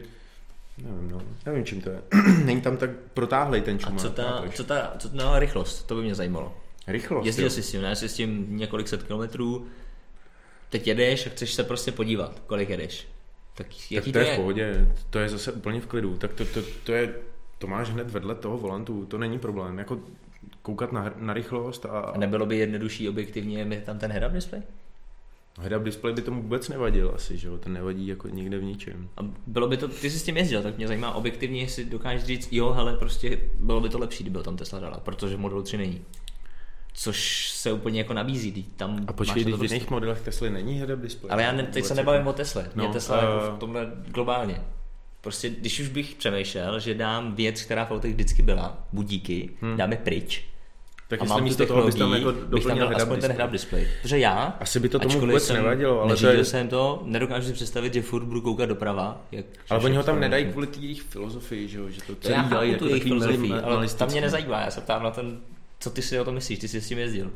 nevím, no, nevím, čím to je. Není tam tak protáhlej ten A čumák. co ta, co ta, co ta rychlost, to by mě zajímalo. Rychlost, Jezdil jo. jsi s tím, ne? Jsi s tím několik set kilometrů, teď jedeš a chceš se prostě podívat, kolik jedeš. Tak jaký tak to to je v pohodě, to je zase úplně v klidu. Tak to, to, to je, to máš hned vedle toho volantu, to není problém. Jako koukat na, na rychlost a, A nebylo by jednodušší objektivně mít tam ten head-up display? Head-up display by tomu vůbec nevadil asi, že jo? Ten nevadí jako nikde v ničem. A bylo by to, ty jsi s tím jezdil, tak mě zajímá objektivně, jestli dokážeš říct, jo, ale prostě bylo by to lepší, kdyby tam Tesla dala, protože v modelu 3 není. Což se úplně jako nabízí, tam A počkej, když v prostě... jiných modelech Tesly není head-up display. Ale já ne, teď se jako- nebavím o Tesle, mě No, Tesla jako eh, v tomhle globálně. Prostě když už bych přemýšlel, že dám věc, která v autech vždycky byla, budíky, Hmm. dáme pryč, Tak a mám místo toho bys tam jako bych tam doplnil aspoň ten display. head-up display. Protože já, Asi by to tomu vůbec jsem nevadilo, ale to je... jsem to, nedokážu si představit, že furt budu koukat doprava. Jak Ale oni ho tam nedají kvůli té jejich filozofii, že jo? Že to celý já dělají jako jejich filozofii, ale tam mě nezajímá, já se ptám na ten, co ty si o tom myslíš, ty jsi s tím jezdil.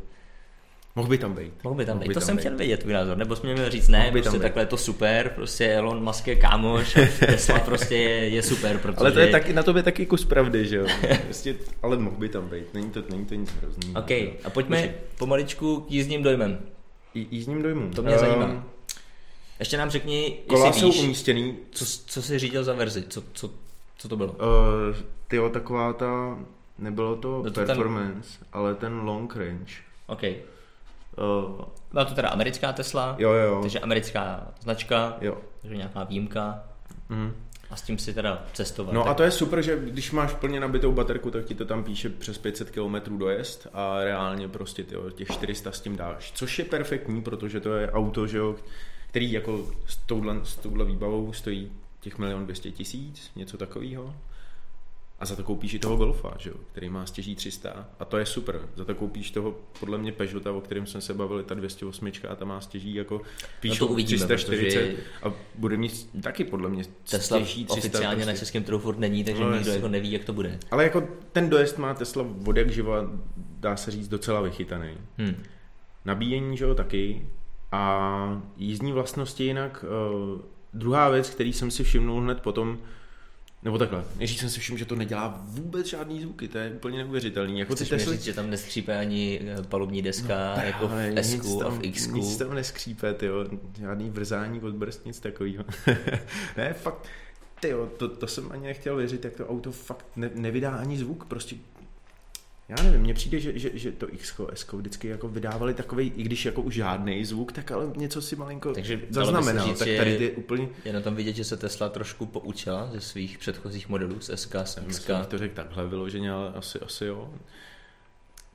Mohl by tam být. Mohl by tam Mohl být, by to tam jsem být. chtěl vědět, tvůj názor, nebo jsi mě měl říct, ne, Mohl by prostě takhle je to super, prostě Elon Musk je kámoš, Tesla prostě je, je super, protože... Ale to je taky, na tobě taky kus pravdy, že jo? Prostě, ale mohl by tam být, není to, není to nic hrozný. OK, a pojďme pomaličku k jízdním dojmem. Jí, jízdním dojmům. To mě Ehm, zajímá. Ještě nám řekni, Kola jestli jsou víš, umístěný, co, co jsi řídil za verzi, co, co, co to bylo? Uh, tyjo, taková ta, nebylo to No to ten- performance, ale ten long range. OK. Uh, Byla to teda americká Tesla, jo, jo, jo. takže americká značka, jo. takže nějaká výjimka Mm. a s tím si teda cestoval. No tak a to je super, že když máš plně nabitou baterku, tak ti to tam píše přes 500 km dojezd a reálně prostě tyjo, těch 400 s tím dáš. Což je perfektní, protože to je auto, že jo, který jako s touhle, s touhle výbavou stojí těch milion 200 tisíc, něco takového. A za to koupíš i toho Golfa, že jo, který má stěží 300 a to je super. Za to koupíš toho podle mě Peugeota, o kterém jsme se bavili, ta 208 a ta má stěží jako píšu No to uvidíme, 340 a bude mít taky podle mě Tesla stěží 300. oficiálně na prostě. českém trhu furt není, takže No, nikdo jako neví, jak to bude. Ale jako ten dojezd má Tesla od jak živa, dá se říct, docela vychytaný. Hmm. Nabíjení, že jo, taky. A jízdní vlastnosti jinak. Uh, druhá věc, který jsem si všimnul hned potom, nebo takhle, než jsem si všiml, že to nedělá vůbec žádný zvuky, to je úplně neuvěřitelný. Jako ty Chceš mi Tesly, říct, že tam neskřípe ani eh, palubní deska, no, jako v S a v X. Nic tam neskřípe, tyjo. žádný vrzání od brzd, nic takového. ne, fakt, tyjo, to, to, jsem ani nechtěl věřit, jak to auto fakt ne, nevydá ani zvuk, prostě já nevím, mně přijde, že, že, že to X, S vždycky jako vydávali takový, i když jako už žádný zvuk, tak ale něco si malinko Takže zaznamenal, říct, tak tady je úplně, Je na tom vidět, že se Tesla trošku poučila ze svých předchozích modelů z SK, z Já X. myslím, že to řekl takhle vyloženě, ale asi, asi jo.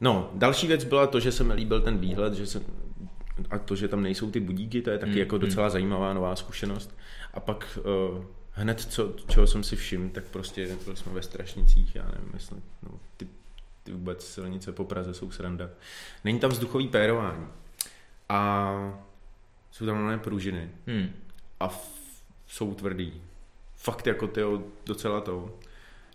No, další věc byla to, že se mi líbil ten výhled, že se, a to, že tam nejsou ty budíky, to je taky Mm, mm, jako docela zajímavá nová zkušenost. A pak uh, hned, co, čeho jsem si všiml, tak prostě byli jsme ve Strašnicích, já nevím, jestli, no, ty, ty vůbec silnice po Praze jsou sranda. Není tam vzduchový pérování. A jsou tam normálně pružiny Hmm. a f- jsou tvrdý. Fakt jako tyjo, docela to.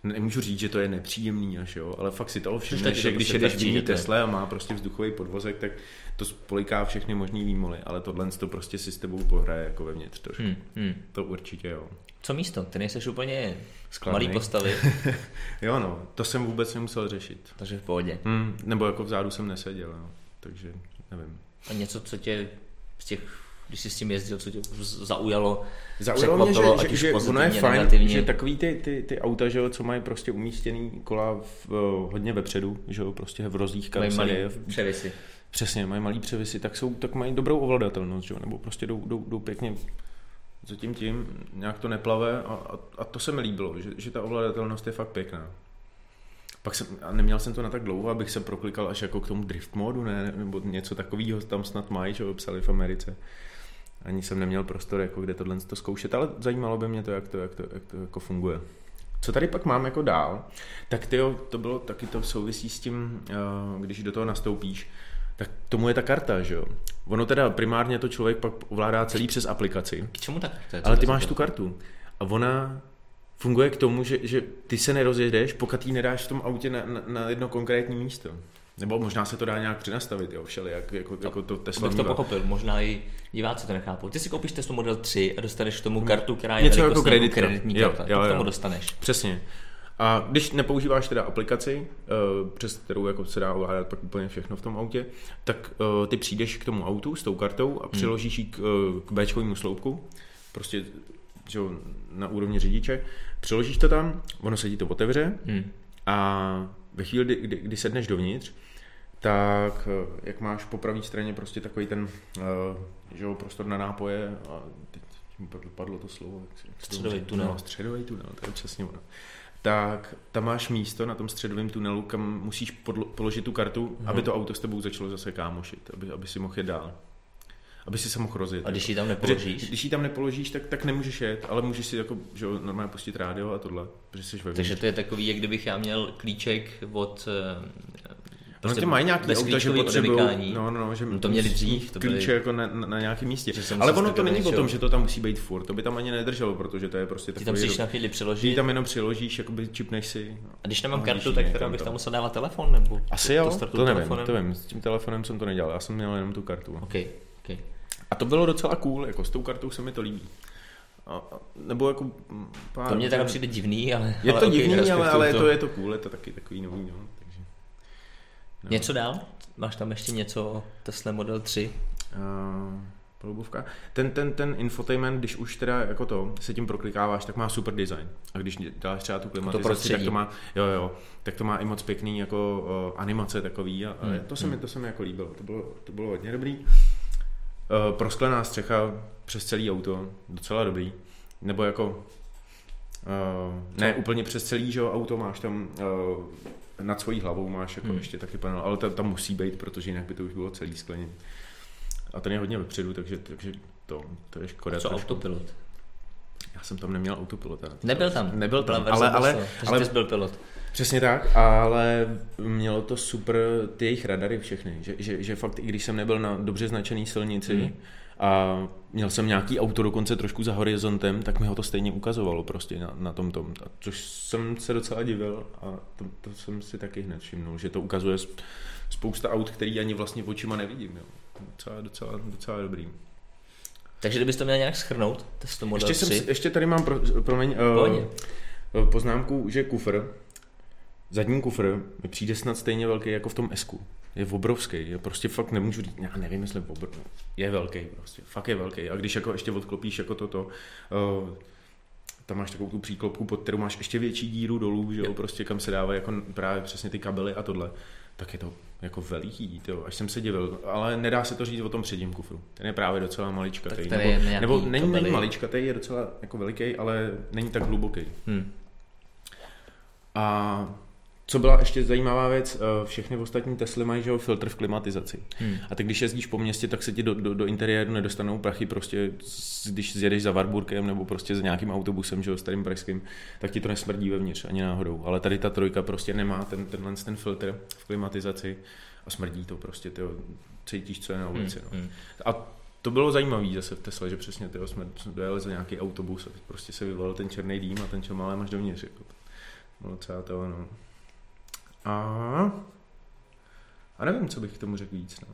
Nemůžu říct, že to je nepříjemný až jo, ale fakt si toho všimneš, to že když prostě jedeš v jiný. Tesle a má prostě vzduchový podvozek, tak to spoliká všechny možný výmoly, ale tohle to prostě si s tebou pohraje jako vevnitř trošku. Hmm. Hmm. To určitě jo. Co místo? Ty nejseš úplně Skladný. malý postavy, Jo no, to jsem vůbec nemusel řešit. takže v pohodě. Hmm, nebo jako vzadu jsem neseděl, no. takže nevím. A něco, co tě z těch, když jsi s tím jezdil, co tě zaujalo, Zaujalo mě, že, ať že, už že ono je fajn, negativně. že takový ty, ty, ty auta, že jo, co mají prostě umístěný kola v, uh, hodně vepředu, že jo, prostě v malý karoserie, v- převisy. přesně, mají malý převisy, tak, jsou, tak mají dobrou ovladatelnost, že jo, nebo prostě jdou, jdou, jdou pěkně zatím tím, nějak to neplave a, a, a to se mi líbilo, že, že ta ovladatelnost je fakt pěkná. Pak jsem, a neměl jsem to na tak dlouho, abych se proklikal až jako k tomu drift modu, ne, nebo něco takového tam snad mají, že jo, psali v Americe. Ani jsem neměl prostor, jako kde tohle to zkoušet, ale zajímalo by mě to, jak to, jak to, jak to jako funguje. Co tady pak mám jako dál, tak tyjo, to bylo taky to souvisí s tím, eh, když do toho nastoupíš, tak tomu je ta karta, že jo. Ono teda primárně to člověk pak ovládá celý přes aplikaci, K čemu tak? To je ale ty máš to- tu kartu a ona funguje k tomu, že, že ty se nerozjedeš, pokud ji nedáš v tom autě na, na, na jedno konkrétní místo. Nebo možná se to dá nějak přenastavit, jo, všeli, jak, jako, jako to Tesla Bych to pochopil, možná i diváci to nechápou. Ty si koupíš Tesla Model 3 a dostaneš k tomu kartu, která je Něco jako velikostně kreditka. kreditní Jo, karta. jo, to k jo. tomu dostaneš. Přesně. A když nepoužíváš teda aplikaci, eh, přes kterou jako se dá ovládat pak úplně všechno v tom autě, tak eh, ty přijdeš k tomu autu s tou kartou a přiložíš ji k, eh, k Bčkovému sloupku, prostě že na úrovni řidiče, přiložíš to tam, ono se ti to otevře Hmm. a ve chvíli, kdy, kdy, kdy sedneš dovnitř, tak jak máš po pravé straně prostě takový ten že jo, prostor na nápoje a teď mi padlo- to slovo. jak to Středový tunel. No, středový tunel, to je přesně ono. Tak tam máš místo na tom středovém tunelu, kam musíš podlo- položit tu kartu, Mhm. aby to auto s tebou začalo zase kámošit, aby, aby si mohl jet dál. Aby si se mohl rozjet. A když jako. ji tam Protože nepoložíš, Když ji tam nepoložíš, tak, tak nemůžeš jet, ale můžeš si jako, že jo, normálně pustit rádio a tohle, protože jsi vevnitř. takže to je takový, jak kdybych já měl klíček od eh, Prostě no, ty mají nějaký auta, že potřebují, no, no, no, že No to měli dřív, to byly- klíče jako na, na, nějakém místě. Ale ono to není o tom, že to tam musí být furt, to by tam ani nedrželo, protože to je prostě Ty tam takový... musíš na chvíli ty přiložit. tam jenom přiložíš, jakoby čipneš si. A když nemám kartu, tak teda bych tam musel dávat telefon, nebo Asi jo, to nevím, to vím, s tím telefonem jsem to nedělal, já jsem měl jenom tu kartu. OK, OK. A to bylo docela cool, jako s tou kartou se mi to líbí. A, nebo jako mm, pár, To mě teda přijde divný, ale... Je ale to OK, divný, ale, ale je to, je to cool, je to taky takový nový, no, No. Něco dál? Máš tam ještě něco o Tesla Model 3? Uh, palubovka. Ten, ten, ten infotainment, když už teda jako to se tím proklikáváš, tak má super design. A když děláš třeba tu klimatizaci, prostředí. tak to má, jo, jo, tak to má i moc pěkný jako uh, animace takový a, a Hmm, to se mi, hmm. to se mi jako líbilo, to bylo, to bylo hodně dobrý. Uh, prosklená střecha přes celý auto, docela dobrý. Nebo jako Uh, ne úplně přes celý že auto, máš tam uh, nad svojí hlavou máš jako Hmm. ještě taky panel, ale tam, tam musí být, protože jinak by to už bylo celý skleněný. A ten je hodně vepředu, takže, takže to, to je škoda. Co trošku. autopilot? Já jsem tam neměl autopilota. Nebyl tam. Nebyl tam, ale, ale, ale jsi byl pilot. Přesně tak, ale mělo to super ty jejich radary všechny, že, že, že fakt i když jsem nebyl na dobře značený silnici Mhm. A měl jsem nějaký auto dokonce trošku za horizontem, tak mi ho to stejně ukazovalo prostě na, na tom tom, A což jsem se docela divil a to, to jsem si taky hned všimnul, že to ukazuje s- spousta aut, který ani vlastně očima nevidím, jo. Docela, docela, docela dobrý. Takže kdybys to měl nějak schrnout, testo Model Ještě, 3. jsem, ještě tady mám, pro, promiň, uh, poznámku, že kufr, zadní kufr mi přijde snad stejně velký jako v tom Esku. Je obrovský, je prostě fakt nemůžu říct, já nevím, jestli obr... je velký prostě, fakt je velký. A když jako ještě odklopíš jako toto, uh, tam máš takovou tu příklopku, pod kterou máš ještě větší díru dolů, že jo, Jo. prostě kam se dávají jako právě přesně ty kabely a tohle, tak je to jako veliký, tyjo, až jsem se divil, ale nedá se to říct o tom předním kufru. Ten je právě docela maličkatý. Tak nebo, je nebo není, kabely. není maličkatý, je docela jako veliký, ale není tak hluboký. Hm. A co byla ještě zajímavá věc, eh, všechny ostatní Tesly mají že filtr v klimatizaci. Hm. A tak když jezdíš po městě, tak se ti do, do, do interiéru nedostanou prachy, prostě s- když zjedeš za Warburgem nebo prostě za nějakým autobusem, že starým pražským, tak ti to nesmrdí vevnitř ani náhodou. Ale tady ta trojka prostě nemá ten, tenhle ten filtr v klimatizaci a smrdí to prostě, tyjo, cítíš, co je na ulici. No. Hm. A to bylo zajímavé zase v Tesle, že přesně tyjo, jsme dojeli za nějaký autobus a prostě se vyvolil ten černý dým a ten čel malé máš dovnitř. Jako. Bylo docela to, no. A... A nevím, co bych k tomu řekl víc. No.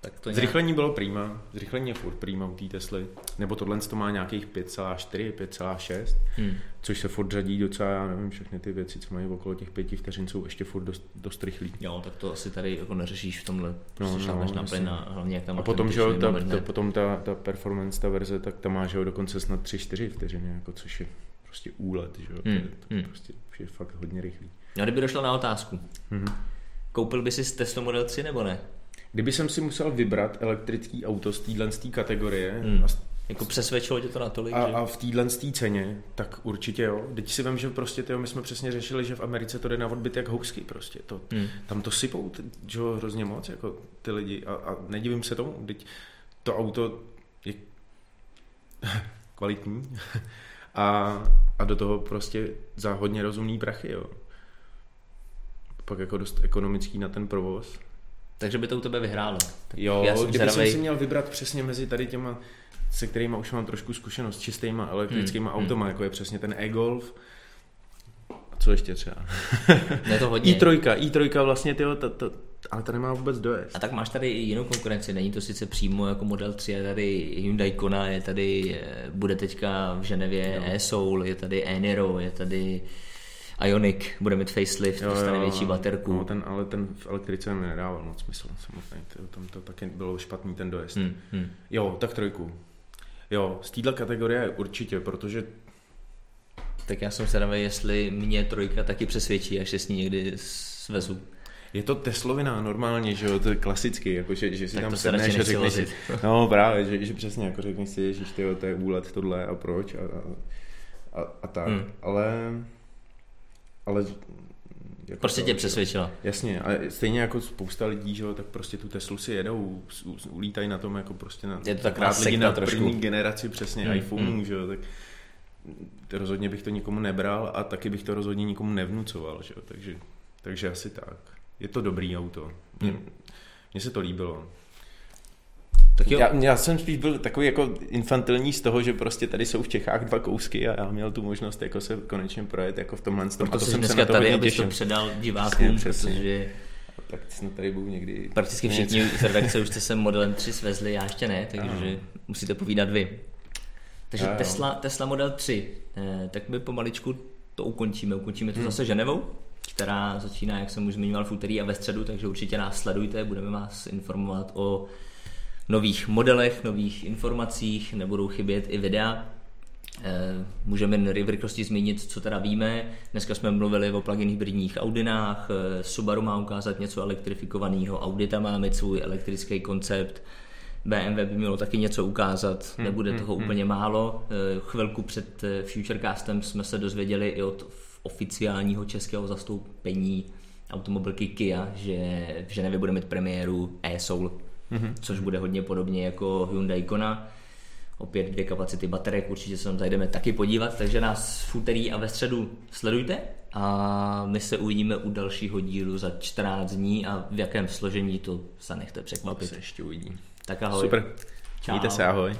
Tak to nějak... Zrychlení bylo prýma, zrychlení je furt prýma u té Tesly, nebo tohle to má nějakých 5,4, 5,6, Hm. což se furt řadí docela, já nevím, všechny ty věci, co mají okolo těch pěti vteřin, jsou ještě furt dost, dost rychlý. Jo, tak to asi tady jako neřešíš v tomhle. No, No, no, na plyn a hlavně jak tam A potom, že jo, ta, ta, potom ta, ta performance, ta verze, tak ta má, že jo, dokonce snad 3-4 vteřiny, jako, což je prostě úlet, že jo, to, je, Hmm, to hmm. prostě je fakt hodně rychlý. No, kdyby došlo na otázku. Mhm. Koupil by si Tesla Model 3 nebo ne? Kdyby jsem si musel vybrat elektrický auto z téhle z té kategorie Hmm. a s- Jako přesvědčilo tě to natolik, A, že? a v téhle ceně, tak určitě jo. Teď si vím, že prostě tyjo, my jsme přesně řešili, že v Americe to jde na odbyt jak housky prostě. To, Hm. tam to sypou že jo, hrozně moc, jako ty lidi. A, a nedivím se tomu, teď to auto je kvalitní a, a do toho prostě za hodně rozumný prachy, jo. Pak jako dost ekonomický na ten provoz. Takže by to u tebe vyhrálo. Tak Jo, já jsem kdyby jsem zvědavej. si měl vybrat přesně mezi tady těma, se kterými už mám trošku zkušenost, čistýma elektrickýma Hmm, hmm, automa, jako je přesně ten e-Golf. A co ještě třeba? Je to hodně. i3, i3 vlastně, tyjo, ta, ta, ale ta nemá vůbec dojezd. A tak máš tady i jinou konkurenci, není to sice přímo jako Model 3, je tady Hyundai Kona, je tady, eh, bude teďka v Ženevě Jo. e-Soul, je tady e-Niro, je tady Ionic, bude mít facelift, dostane větší baterku. No, ten, ale ten v elektrice mi nedával moc smysl samotný, tam to taky bylo špatný ten dojezd. Hmm, hmm. Jo, tak trojku. Jo, z téhle kategorie určitě, protože Tak já jsem zvědavý, jestli mě trojka taky přesvědčí, až se s ní někdy svezu. Je to Teslovina normálně, že jo, to je klasicky, jako že, že si Tak tam sedneš nechci řekneš si, no právě, že, že přesně jako řekneš si, ježiš, tyjo, to je úlet tohle a proč a, a, a, a tak, hmm. ale, ale jako Prostě to, tě přesvědčila. Jasně, a stejně jako spousta lidí, že jo, tak prostě tu Teslu si jedou, ulítají na tom jako prostě na Je to taková akorát lidi na trošku. první generaci přesně hmm, iPhoneů, hmm. že jo, tak to rozhodně bych to nikomu nebral a taky bych to rozhodně nikomu nevnucoval, že jo, takže, takže asi tak. Je to dobrý auto. Mně, mně se to líbilo. Tak jo, Já, já jsem spíš byl takový jako infantilní z toho, že prostě tady jsou v Čechách dva kousky a já měl tu možnost jako se konečně projet jako v tomhle tom. proto a to jsem se dneska na to tady, abys to předal divákům, Přesně, protože A tak snad tady budu někdy. prakticky všichni z redakce už jste se Modelem 3 svezli, já ještě ne, takže Ano. musíte povídat vy. Takže jo. Tesla, Tesla Model 3, eh, tak my pomaličku to ukončíme. Ukončíme to Hmm. zase Ženevou, která začíná, jak jsem už zmiňoval, v úterý a ve středu, takže určitě nás sledujte, budeme vás informovat o nových modelech, nových informacích, nebudou chybět i videa. Eh, Můžeme jen v rychlosti zmínit, co teda víme. Dneska jsme mluvili o plug-in hybridních Audinách, eh, Subaru má ukázat něco elektrifikovaného, Audita má mít svůj elektrický koncept, BMW by mělo taky něco ukázat, Hmm, nebude hmm, toho hmm. úplně málo. Eh, Chvilku před Futurecastem jsme se dozvěděli i od oficiálního českého zastoupení automobilky Kia, že v Ženevě bude mít premiéru e-Soul, Mhm. což bude hodně podobně jako Hyundai Kona. opět dvě kapacity baterek, určitě se tam zajdeme taky podívat, takže nás v úterý a ve středu sledujte a my se uvidíme u dalšího dílu za 14 dní a v jakém složení to se nechte překvapit. To se ještě uvidí. Tak ahoj. Super. Čau. Mějte se, ahoj.